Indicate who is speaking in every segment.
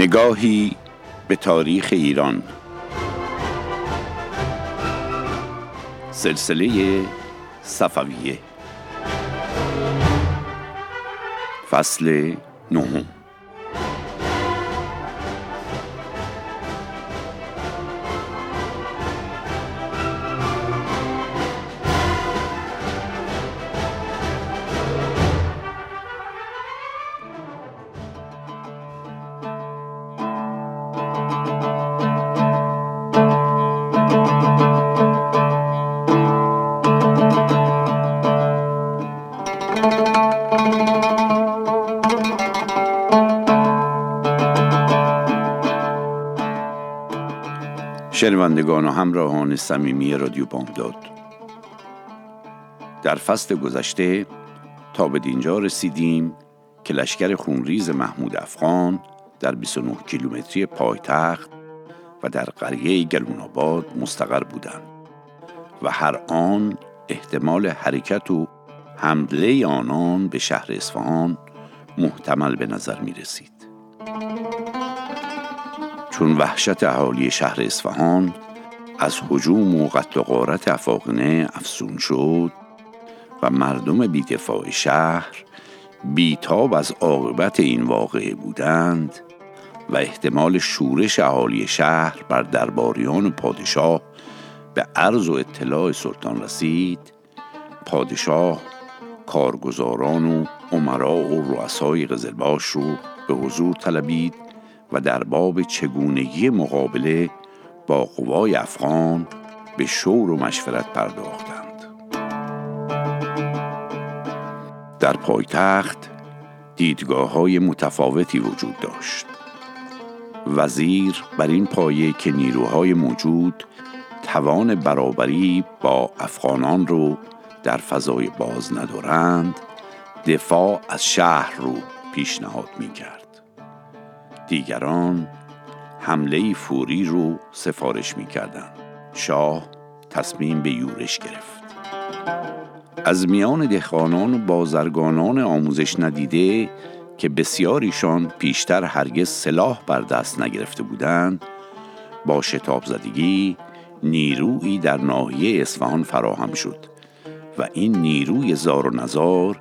Speaker 1: نگاهی به تاریخ ایران. سلسله صفویه. فصل نهم. شنوندگان و همراهان صمیمی رادیو بامداد در فصل گذشته تا به دینجا رسیدیم که لشکر خونریز محمود افغان در 29 کیلومتری پایتخت و در قریه گلون آباد مستقر بودند و هر آن احتمال حرکت و حمله آنان به شهر اصفهان محتمل به نظر می رسید. چون وحشت اهالی شهر اصفهان از حجوم و قتل و غارت افاقنه افسون شد و مردم بیدفاع شهر بیتاب از عاقبت این واقعه بودند و احتمال شورش اهالی شهر بر درباریان و پادشاه به عرض و اطلاع سلطان رسید پادشاه کارگزاران و عمرا و رؤسای قزلباش رو به حضور طلبید و در باب چگونگی مقابله با قوای افغان به شور و مشورت پرداختند در پایتخت دیدگاه های متفاوتی وجود داشت وزیر بر این پایه که نیروهای موجود توان برابری با افغانان رو در فضای باز ندارند دفاع از شهر رو پیشنهاد می کرد. دیگران حمله فوری رو سفارش می کردن. شاه تصمیم به یورش گرفت از میان دهقانان و بازرگانان آموزش ندیده که بسیاریشان پیشتر هرگز سلاح بر دست نگرفته بودند با شتاب زدگی نیرویی در ناحیه اصفهان فراهم شد و این نیروی زار و نزار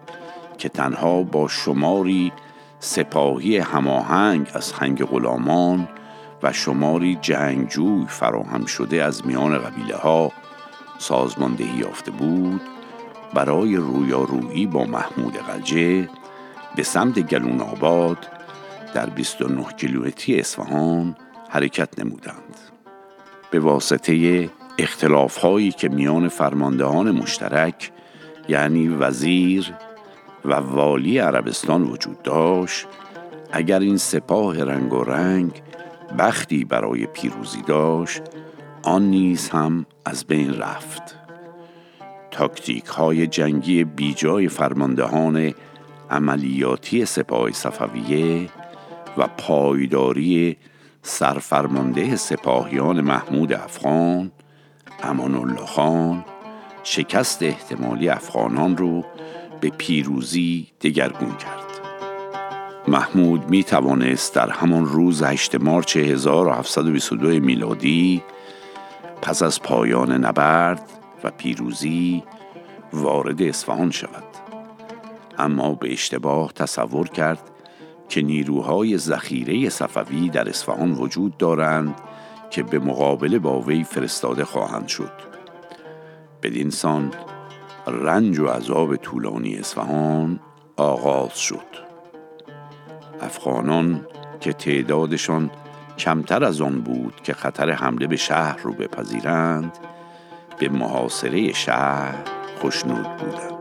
Speaker 1: که تنها با شماری سپاهی هماهنگ از هنگ غلامان و شماری جنگجوی فراهم شده از میان قبیله ها سازماندهی یافته بود برای رویارویی با محمود قلجه به سمت گلون آباد در 29 کیلومتری اصفهان حرکت نمودند. به واسطه اختلاف هایی که میان فرماندهان مشترک یعنی وزیر و والی عربستان وجود داشت اگر این سپاه رنگ و رنگ بختی برای پیروزی داشت آن نیز هم از بین رفت. تاکتیک های جنگی بیجای فرماندهان عملیاتی سپاه صفویه و پایداری سرفرمانده سپاهیان محمود افغان امان الله خان شکست احتمالی افغانان رو به پیروزی دگرگون کرد. محمود می توانست در همان روز 8 مارچ 1722 میلادی پس از پایان نبرد و پیروزی وارد اصفهان شود. اما به اشتباه تصور کرد که نیروهای ذخیره صفوی در اصفهان وجود دارند که به مقابله با وی فرستاده خواهند شد. بدین سان رنج و عذاب طولانی اصفهان آغاز شد. افغانان که تعدادشان کمتر از آن بود که خطر حمله به شهر رو بپذیرند به محاصره شهر خوشنود بودند.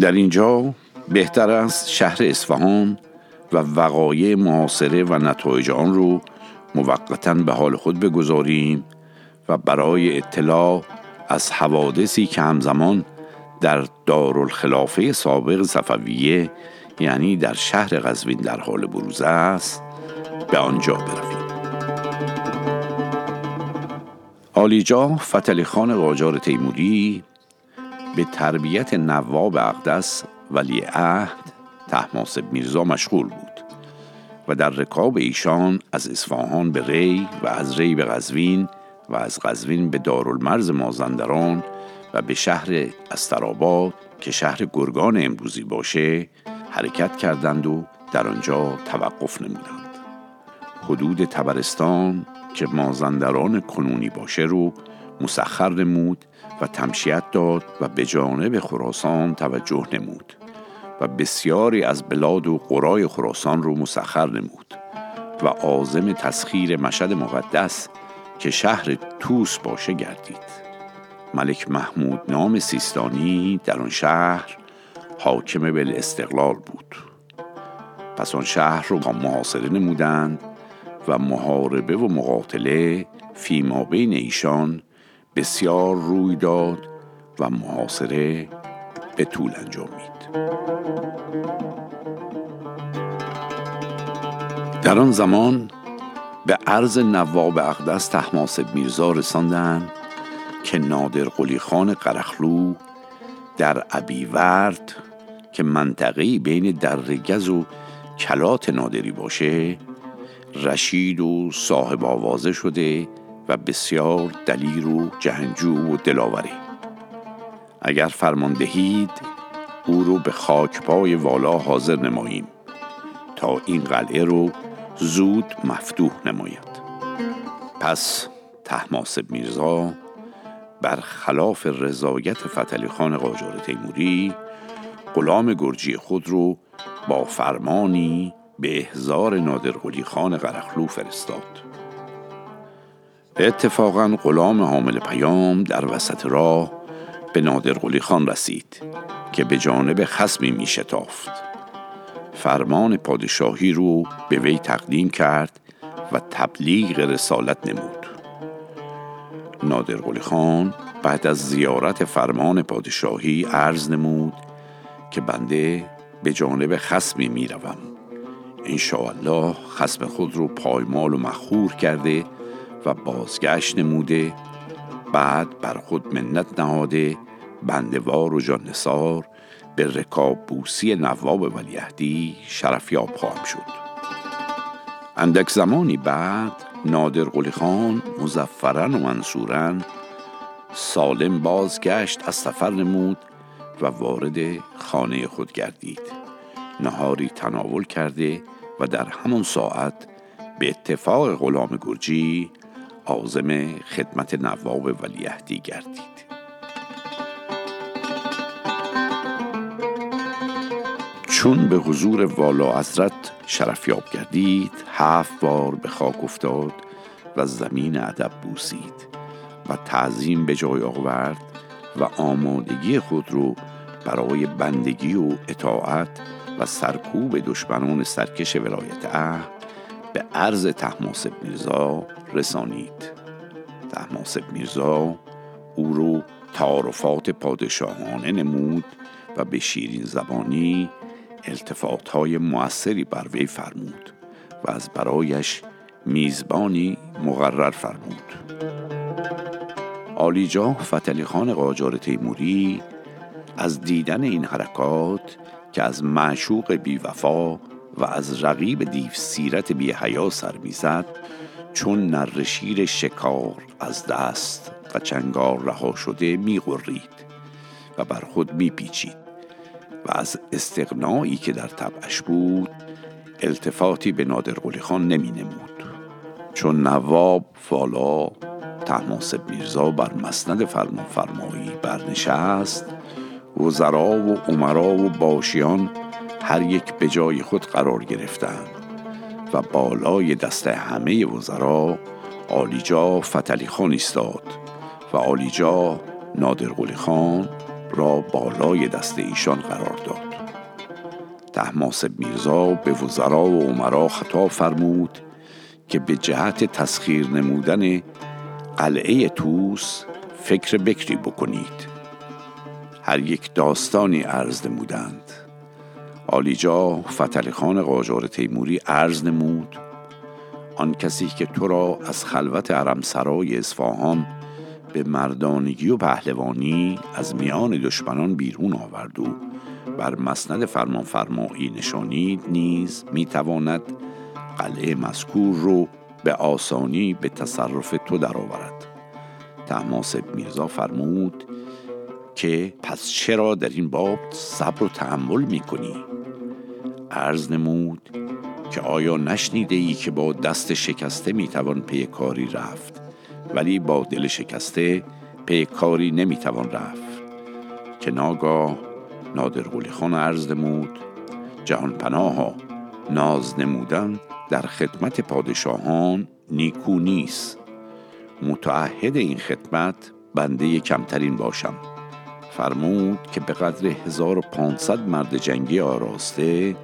Speaker 1: در اینجا بهتر است شهر اصفهان و وقایع محاصره و نتایج آن رو موقتا به حال خود بگذاریم. و برای اطلاع از حوادثی که همزمان در دارالخلافه سابق صفویه یعنی در شهر قزوین در حال بروز است به آنجا برویم. آلیجا فتلی خان قاجار تیموری به تربیت نواب اقدس ولی عهد تحماسب میرزا مشغول بود و در رکاب ایشان از اصفهان به ری و از ری به قزوین و از قزوین به دارالمرز مازندران و به شهر استراباد که شهر گرگان امروزی باشه حرکت کردند و در آنجا توقف نمودند. حدود تبرستان که مازندران کنونی باشه رو مسخر نمود و تمشیت داد و به جانب خراسان توجه نمود و بسیاری از بلاد و قرای خراسان رو مسخر نمود و عازم تسخیر مشد مقدس که شهر توس باشه گردید. ملک محمود نام سیستانی در آن شهر حاکم به استقلال بود. پس آن شهر رو با محاصره نمودند و محاربه و مقاتله فیما بین ایشان بسیار روی داد و محاصره به طول انجامید در آن زمان به عرض نواب اقدس تحماسب میرزا رساندند که نادر قلی خان قرخلو در ابیورد که منطقه بین درگز و کلات نادری باشه رشید و صاحب آوازه شده و بسیار دلیر و جهنجو و دلاوری اگر فرمان دهید او رو به خاکپای والا حاضر نماییم تا این قلعه رو زود مفتوح نماید. پس تحماسب میرزا خلاف رضایت فتلی خان قاجار تیموری غلام گرجی خود رو با فرمانی به احزار نادرقلی خان قرخلو فرستاد. اتفاقا غلام حامل پیام در وسط راه به نادرقلی خان رسید که به جانب خسمی می شتافت فرمان پادشاهی رو به وی تقدیم کرد و تبلیغ رسالت نمود. نادر خان بعد از زیارت فرمان پادشاهی عرض نمود که بنده به جانب خسمی می روم انشاءالله خسم خود رو پایمال و مخور کرده و بازگشت نموده بعد بر خود منت نهاده بندوار و جانسار به رکاب بوسی نواب ولیهدی شرفیاب خواهم شد. اندک زمانی بعد نادر قلی خان مزفرن و منصورن سالم بازگشت از سفر نمود و وارد خانه خود گردید. نهاری تناول کرده و در همان ساعت به اتفاق غلام گرجی عازم خدمت نواب ولیهدی گردید. چون به حضور والا حضرت شرفیاب گردید هفت بار به خاک افتاد و زمین ادب بوسید و تعظیم به جای آورد و آمادگی خود رو برای بندگی و اطاعت و سرکوب دشمنان سرکش ولایت عهد به عرض تحماسب میرزا رسانید. تحماسب میرزا او رو تعارفات پادشاهانه نمود و به شیرین زبانی التفات های موثری بر وی فرمود و از برایش میزبانی مقرر فرمود. آلیجا فتلی خان قاجار تیموری از دیدن این حرکات که از معشوق بیوفا و از رقیب دیو سیرت بی حیا سر می‌زد چون نرشیر شکار از دست و چنگار رها شده میغرید و بر خود میپیچید. از استقنایی که در طبعش بود التفاتی به نادر خان نمی نمود چون نواب والا تحماسب میرزا بر مسند فرمان فرمایی برنشست وزرا و عمرا و باشیان هر یک به جای خود قرار گرفتند و بالای دست همه وزرا آلیجا فتلی خان ایستاد و آلیجا نادر خان را بالای دست ایشان قرار داد. تحماسب میرزا به وزرا و عمرا خطاب فرمود که به جهت تسخیر نمودن قلعه توس فکر بکری بکنید. هر یک داستانی عرض نمودند. آلیجا فتل خان قاجار تیموری عرض نمود. آن کسی که تو را از خلوت سرای اصفهان به مردانگی و پهلوانی از میان دشمنان بیرون آورد و بر مسند فرمان فرمایی نشانید نیز می‌تواند قلعه مذکور رو به آسانی به تصرف تو درآورد تماسب میرزا فرمود که پس چرا در این باب صبر و تحمل می‌کنی؟ عرض نمود که آیا نشنیده ای که با دست شکسته می‌توان پی کاری رفت؟ ولی با دل شکسته پی کاری نمی‌توان رفت. که ناگاه نادر خان عرض نمود جهان پناها ناز نمودن در خدمت پادشاهان نیکو نیست. متعهد این خدمت بنده کمترین باشم. فرمود که به قدر 1500 مرد جنگی آراسته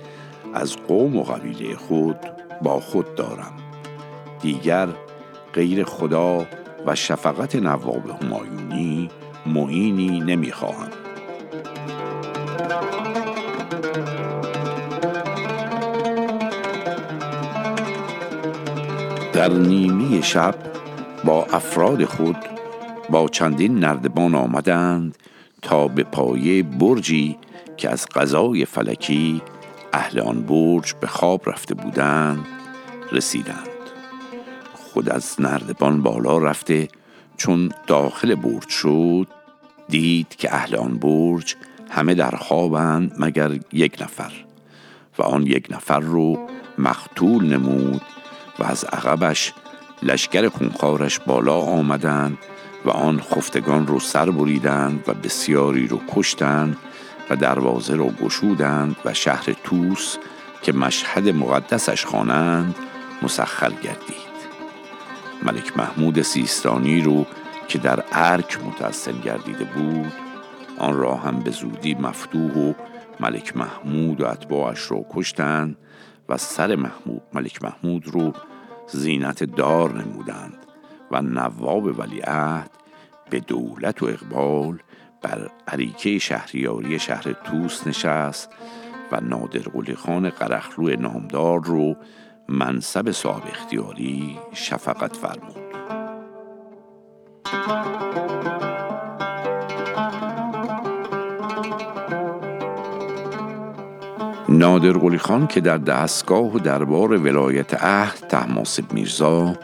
Speaker 1: از قوم و قبیله خود با خود دارم. دیگر غیر خدا و شفقت نواب همایونی معینی نمی‌خواهم. در نیمی شب با افراد خود با چندین نردبان آمدند تا به پایه برجی که از غذای فلکی اهل آن برج به خواب رفته بودند رسیدند. خود از نردبان بالا رفته چون داخل برج شد دید که اهل آن برج همه در خوابند مگر یک نفر. و آن یک نفر رو مختول نمود و از عقبش لشکر خونخوارش بالا آمدند و آن خفتگان رو سر بریدند و بسیاری رو کشتند و دروازه رو گشودند و شهر توس که مشهد مقدسش خوانند مسخر گردید. ملک محمود سیستانی رو که در ارک متأثر گردیده بود آن را هم به زودی مفتوح و ملک محمود و اتباعش رو کشتند و سر محمود ملک محمود رو زینت دار نمودند و نواب ولیعهد به دولت و اقبال بر عریکه شهریاری شهر توس نشست و نادر قلی خان قرخلو نامدار رو منصب صاحب اختیاری شفقت فرمود. نادر قلی خان که در دستگاه و دربار ولایت عهد تحماسب میرزا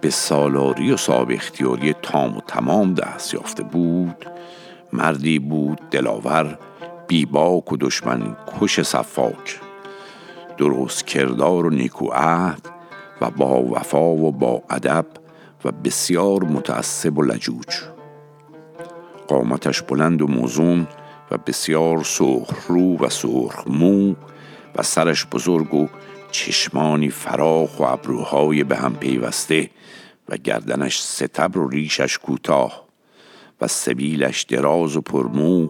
Speaker 1: به سالاری و صاحب اختیاری تام و تمام دست یافته بود مردی بود دلاور بیباک و دشمن کش صفاک. درست کردار و نیکو عهد و با وفا و با ادب و بسیار متعصب و لجوج. قامتش بلند و موزون و بسیار سرخ رو و سرخ مو و سرش بزرگ و چشمانی فراخ و ابروهای به هم پیوسته و گردنش ستبر و ریشش کوتاه و سبیلش دراز و پرمو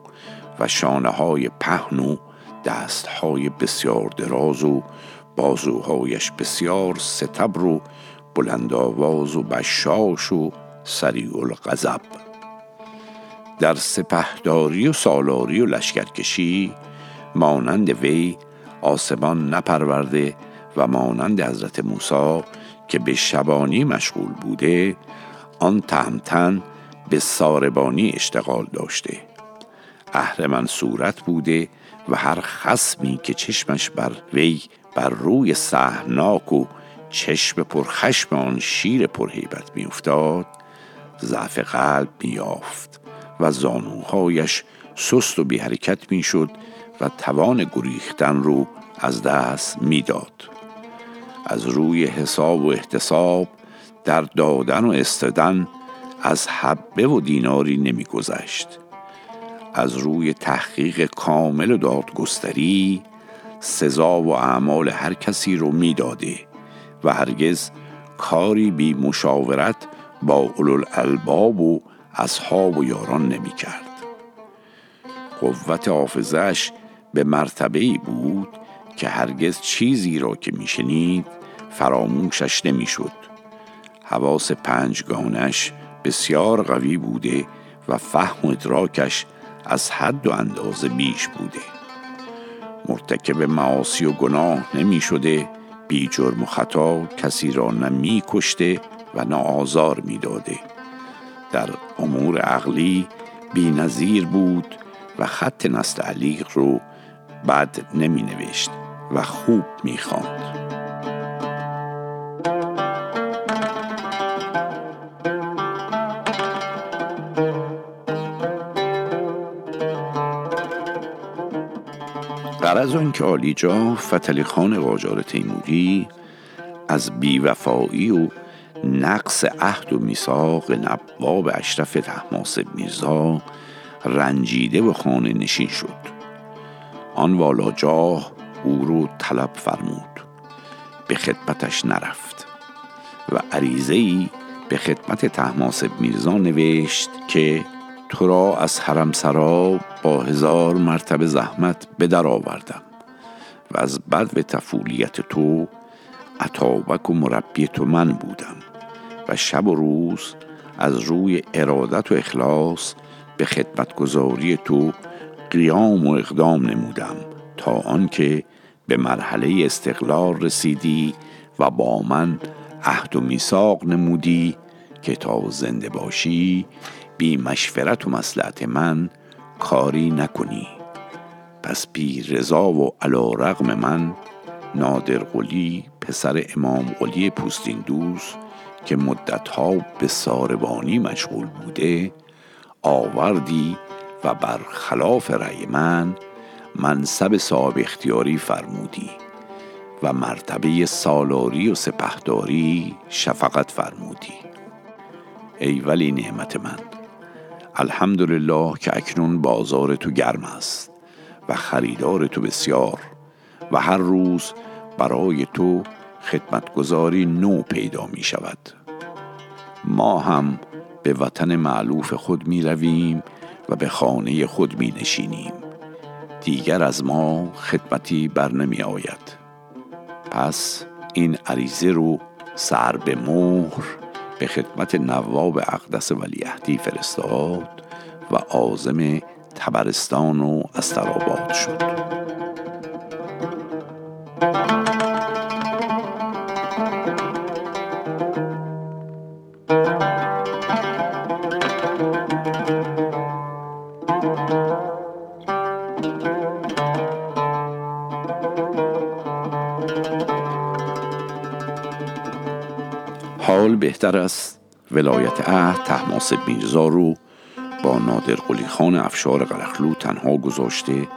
Speaker 1: و شانه های پهن و دست های بسیار دراز و بازوهایش بسیار ستبر و بلند آواز و بشاش و سریع الغضب در سپهداری و سالاری و لشکرکشی مانند وی آسمان نپرورده و مانند حضرت موسی که به شبانی مشغول بوده آن تهمتن به ساربانی اشتغال داشته. اهرمن صورت بوده و هر خسمی که چشمش بر وی بر روی سهناک و چشم پرخشم آن شیر پرهیبت میافتاد ضعف قلب میافت و زانوهایش سست و بی حرکت می‌شد و توان گریختن رو از دست می‌داد. از روی حساب و احتساب در دادن و استدن از حبه و دیناری نمیگذشت. از روی تحقیق کامل و دادگستری سزا و اعمال هر کسی رو می‌داده و هرگز کاری بی مشاورت با الباب و اصحاب و یاران نمی کرد. قوت حافظش به مرتبه بود که هرگز چیزی را که میشنید فراموشش نمی‌شد. حواس پنجگانش بسیار قوی بوده و فهم و ادراکش از حد و اندازه بیش بوده مرتکب معاصی و گناه نمی شده بی جرم و خطا کسی را نه می کشته و نه آزار می داده. در امور عقلی بی نظیر بود و خط نست علیق رو بد نمی نوشت و خوب می خواند. از آن که آلیجا فتلی خان قاجار تیموری از بیوفایی و نقص عهد و میثاق نباب اشرف تحماسب میرزا رنجیده و خانه نشین شد. آن والا جاه او رو طلب فرمود. به خدمتش نرفت و عریضه ای به خدمت تحماسب میرزا نوشت که تو را از حرم سرا با هزار مرتبه زحمت به در آوردم و از بد تفولیت تو عطابک و مربی تو من بودم و شب و روز از روی ارادت و اخلاص به خدمتگذاری تو قیام و اقدام نمودم تا آنکه به مرحله استقلال رسیدی و با من عهد و میثاق نمودی که تا زنده باشی بی مشورت و مسلحت من کاری نکنی. پس بی رضا و علا رغم من نادر قلی پسر امام قلی پوستین دوست که مدتها به ساربانی مشغول بوده آوردی و بر خلاف رأی من منصب صاحب اختیاری فرمودی و مرتبه سالاری و سپهداری شفقت فرمودی. ای ولی نعمت من! الحمدلله که اکنون بازار تو گرم است و خریدار تو بسیار و هر روز برای تو خدمتگذاری نو پیدا می شود ما هم به وطن معلوف خود می رویم و به خانه خود می نشینیم دیگر از ما خدمتی بر نمی آید پس این عریضه رو سر به مهر به خدمت نواب اقدس ولیعهدی فرستاد و آزم تبرستان و استراباد شد. بهتر است ولایت عهد تحماس میرزا رو با نادر قلی خان افشار قرخلو تنها گذاشته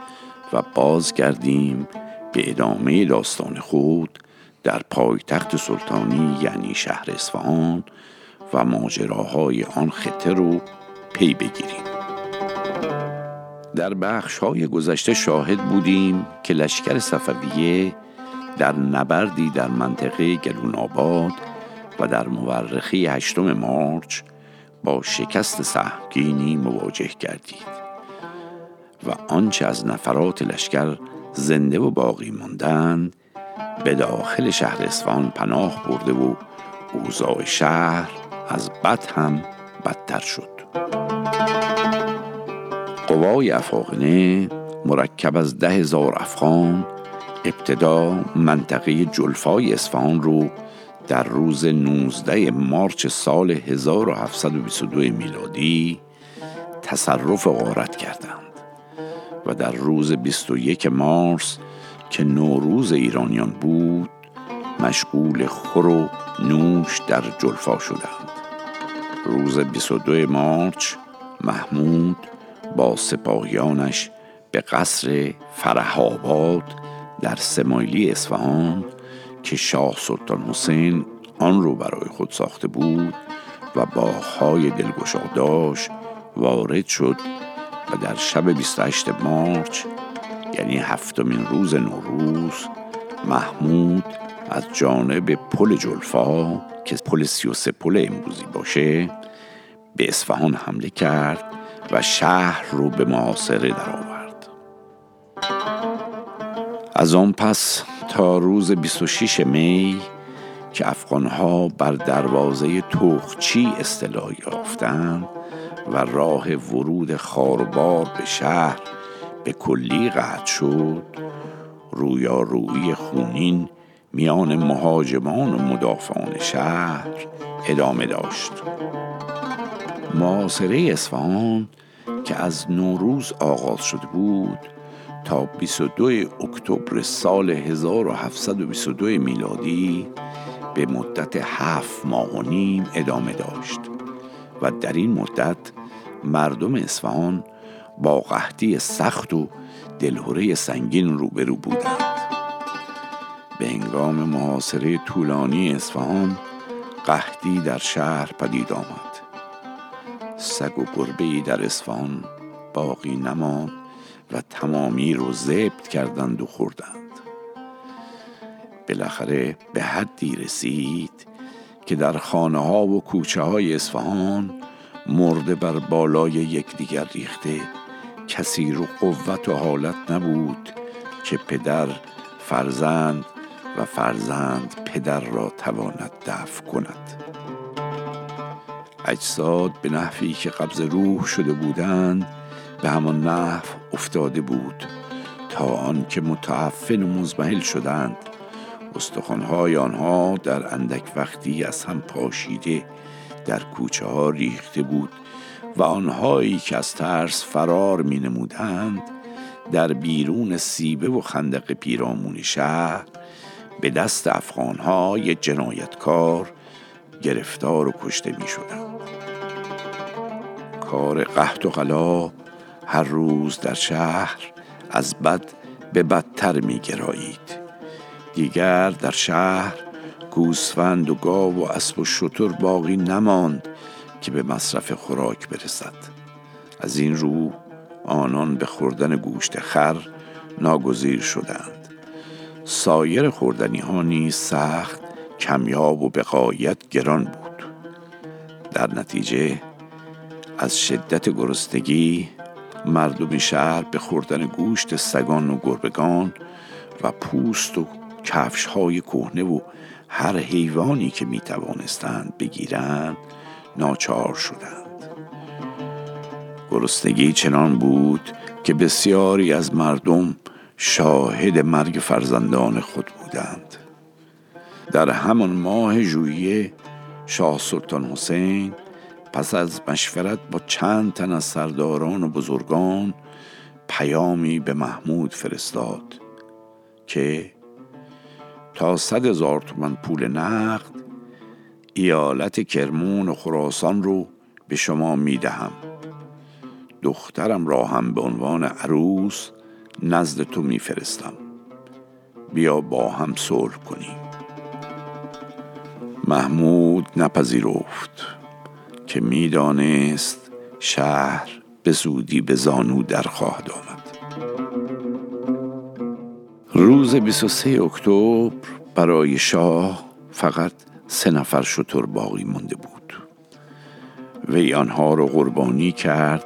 Speaker 1: و بازگردیم به ادامه داستان خود در پایتخت سلطانی یعنی شهر اصفهان و ماجراهای آن خطه رو پی بگیریم. در بخش های گذشته شاهد بودیم که لشکر صفویه در نبردی در منطقه گلون آباد و در مورخی هشتم مارچ با شکست سهمگینی مواجه گردید و آنچه از نفرات لشکر زنده و باقی ماندند به داخل شهر اصفهان پناه برده و اوضاع شهر از بد هم بدتر شد. قوای افاقنه مرکب از ده هزار افغان ابتدا منطقه جلفای اصفهان رو در روز 19 مارچ سال 1722 میلادی تصرف غارت کردند و در روز 21 مارس که نوروز ایرانیان بود مشغول خور و نوش در جلفا شدند. روز 22 مارچ محمود با سپاهیانش به قصر فرهاباد در سمایلی اصفهان که شاه سلطان حسین آن رو برای خود ساخته بود و باغهای دلگشا وارد شد و در شب 28 مارچ یعنی هفتمین روز نوروز محمود از جانب پل جلفا که پل سی و سه پل امروزی باشه به اصفهان حمله کرد و شهر رو به معاصره درآورد. از آن پس تا روز 26 می که افغانها بر دروازه توخچی اصطلاح یافتند و راه ورود خاربار به شهر به کلی قطع شد رویارویی خونین میان مهاجمان و مدافعان شهر ادامه داشت. معاصره اصفهان که از نوروز آغاز شده بود تا 22 اکتبر سال 1722 میلادی به مدت هفت ماه و نیم ادامه داشت و در این مدت مردم اصفهان با قحطی سخت و دلهوره سنگین روبرو بودند. به انگام محاصره طولانی اصفهان قحطی در شهر پدید آمد. سگ و گربه در اصفهان باقی نماند. و تمامی رو زبط کردند و خوردند. بالاخره به حدی رسید که در خانه ها و کوچه های اصفهان مرده بر بالای یکدیگر ریخته کسی رو قوت و حالت نبود که پدر فرزند و فرزند پدر را تواند دفع کند. اجساد به نحوی که قبض روح شده بودند به همان نحو افتاده بود تا آنکه متعفن و مزمحل شدند. استخوانهای آنها در اندک وقتی از هم پاشیده در کوچه ها ریخته بود و آنهایی که از ترس فرار می نمودند در بیرون سیبه و خندق پیرامون شهر به دست افغانهای جنایتکار گرفتار و کشته می شدند کار قحط و غلا هر روز در شهر از بد به بدتر می گرایید. دیگر در شهر گوسفند و گاو و اسب و شتر باقی نماند که به مصرف خوراک برسد. از این رو آنان به خوردن گوشت خر ناگزیر شدند. سایر خوردنی ها نیز سخت کمیاب و بقایت گران بود. در نتیجه از شدت گرستگی مردم شهر به خوردن گوشت سگان و گربگان و پوست و کفش های کهنه و هر حیوانی که می توانستند بگیرند ناچار شدند. گرسنگی چنان بود که بسیاری از مردم شاهد مرگ فرزندان خود بودند. در همان ماه ژوئیه شاه سلطان حسین پس از مشورت با چند تن از سرداران و بزرگان پیامی به محمود فرستاد که تا صد هزار تومن پول نقد ایالت کرمون و خراسان رو به شما می دهم دخترم را هم به عنوان عروس نزد تو میفرستم. بیا با هم صلح کنیم. محمود نپذیرفت. که می‌دانست شهر به زودی به زانو در خواهد آمد. روز 23 اکتبر برای شاه فقط سه نفر شطور باقی مانده بود. وی آنها رو قربانی کرد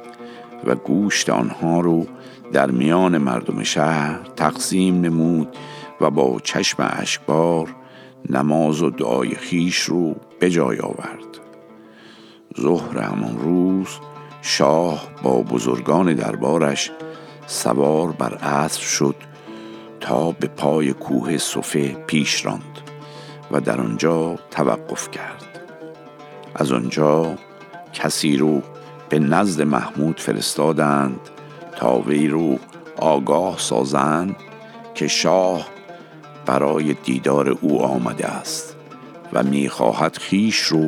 Speaker 1: و گوشت آنها رو در میان مردم شهر تقسیم نمود و با چشم اشکبار نماز و دعای خیش رو به جای آورد. ظهر همان روز شاه با بزرگان دربارش سوار بر عصر شد تا به پای کوه صفه پیش راند و در آنجا توقف کرد. از آنجا کسی رو به نزد محمود فرستادند تا وی رو آگاه سازند که شاه برای دیدار او آمده است و می‌خواهد خیش رو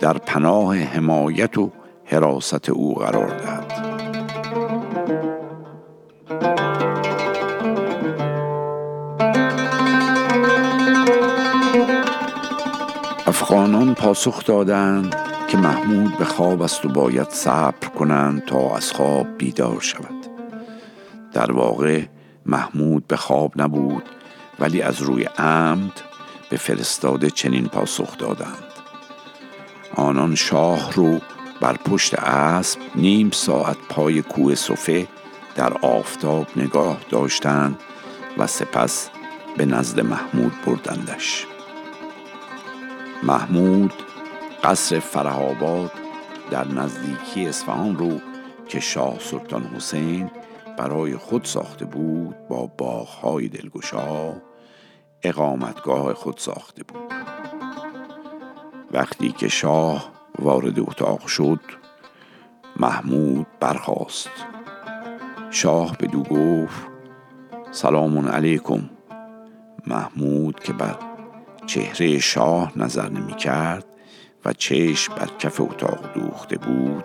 Speaker 1: در پناه حمایت و حراست او قرار دهد. افغانان پاسخ دادند که محمود به خواب است و باید صبر کنند تا از خواب بیدار شود. در واقع محمود به خواب نبود ولی از روی عمد به فرستاده چنین پاسخ دادند. آنان شاه رو بر پشت اسب نیم ساعت پای کوه صفه در آفتاب نگاه داشتند و سپس به نزد محمود بردندش. محمود قصر فرهاباد در نزدیکی اصفهان رو که شاه سلطان حسین برای خود ساخته بود با باغهای دلگشا اقامتگاه خود ساخته بود. وقتی که شاه وارد اتاق شد محمود برخاست. شاه به دو گفت سلام علیکم. محمود که بر چهره شاه نظر نمی کرد و چشم بر کف اتاق دوخته بود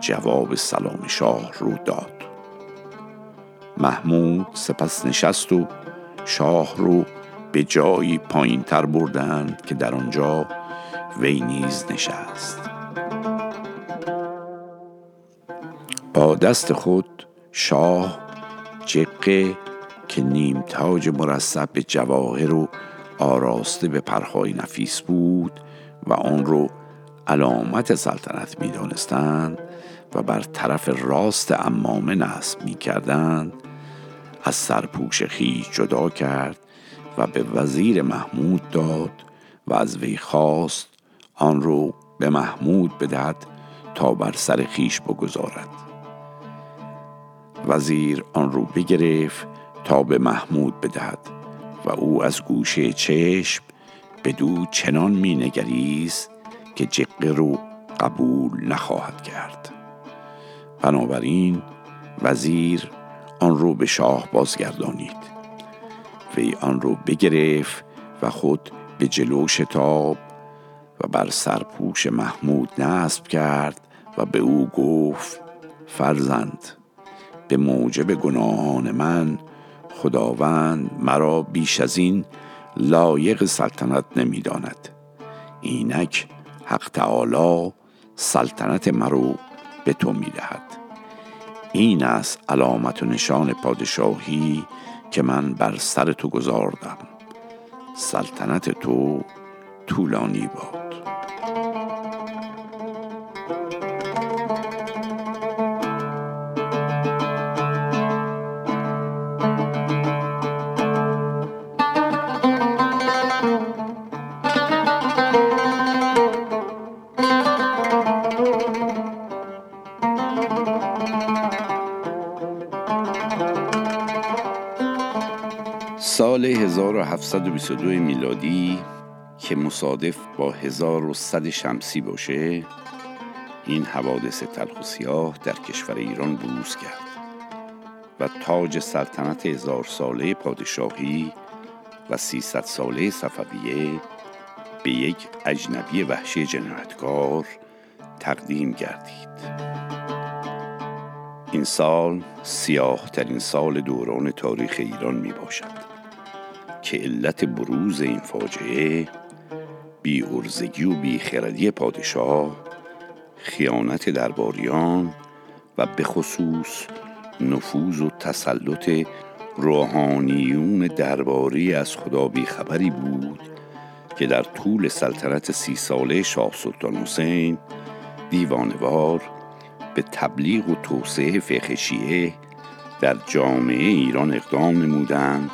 Speaker 1: جواب سلام شاه رو داد. محمود سپس نشست و شاه رو به جایی پایین تر بردند که در آنجا وی نیز نشست. با دست خود شاه جقه که نیم تاج مرصب به جواهر و آراسته به پرهای نفیس بود و آن رو علامت سلطنت می دانستند و بر طرف راست امامه نصب می کردند از سرپوش خیش جدا کرد و به وزیر محمود داد و از وی خواست آن رو به محمود بدهد تا بر سر خیش بگذارد. وزیر آن رو بگرفت تا به محمود بدهد و او از گوشه چشم به دو چنان می نگریست که جقه رو قبول نخواهد کرد. بنابراین وزیر آن رو به شاه بازگردانید. وی آن رو بگرفت و خود به جلو شتاب و بر سرپوش محمود نصب کرد و به او گفت فرزند به موجب گناهان من خداوند مرا بیش از این لایق سلطنت نمی‌داند. اینک حق تعالی سلطنت مرو به تو می‌دهد. این است علامت و نشان پادشاهی که من بر سر تو گذاردم سلطنت تو طولانی باد. سال 1722 میلادی که مصادف با 1100 شمسی باشه این حوادث تلخ و سیاه در کشور ایران بروز کرد و تاج سلطنت هزار ساله پادشاهی و 300 ساله صفویه به یک اجنبی وحشی جنایتکار تقدیم گردید. این سال سیاه ترین سال دوران تاریخ ایران می باشد که علت بروز این فاجعه بی ارزگی و بی خردی پادشاه خیانت درباریان و به خصوص نفوذ و تسلط روحانیون درباری از خدا خبری بود که در طول سلطنت سی ساله شاه سلطان حسین دیوانوار به تبلیغ و توسعه فقه در جامعه ایران اقدام نمودند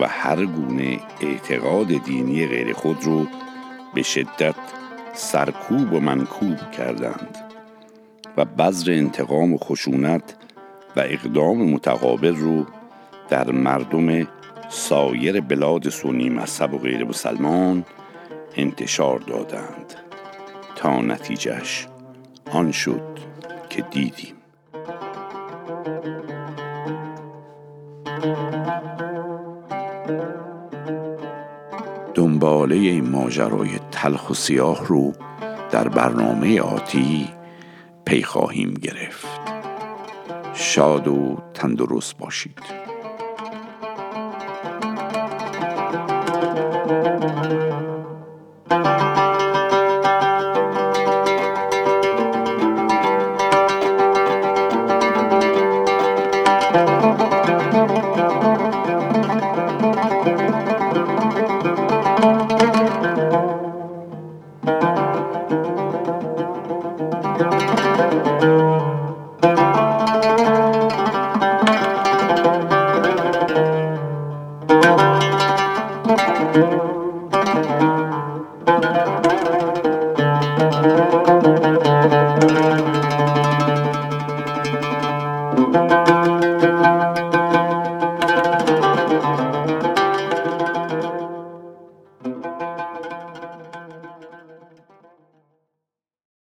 Speaker 1: و هر گونه اعتقاد دینی غیر خود رو به شدت سرکوب و منکوب کردند و بذر انتقام و خشونت و اقدام متقابل رو در مردم سایر بلاد سنی مذهب و غیر مسلمان انتشار دادند. تا نتیجهش آن شد که دیدیم. دنباله این ماجرای تلخ و سیاه رو در برنامه آتی پی خواهیم گرفت. شاد و تندرست باشید.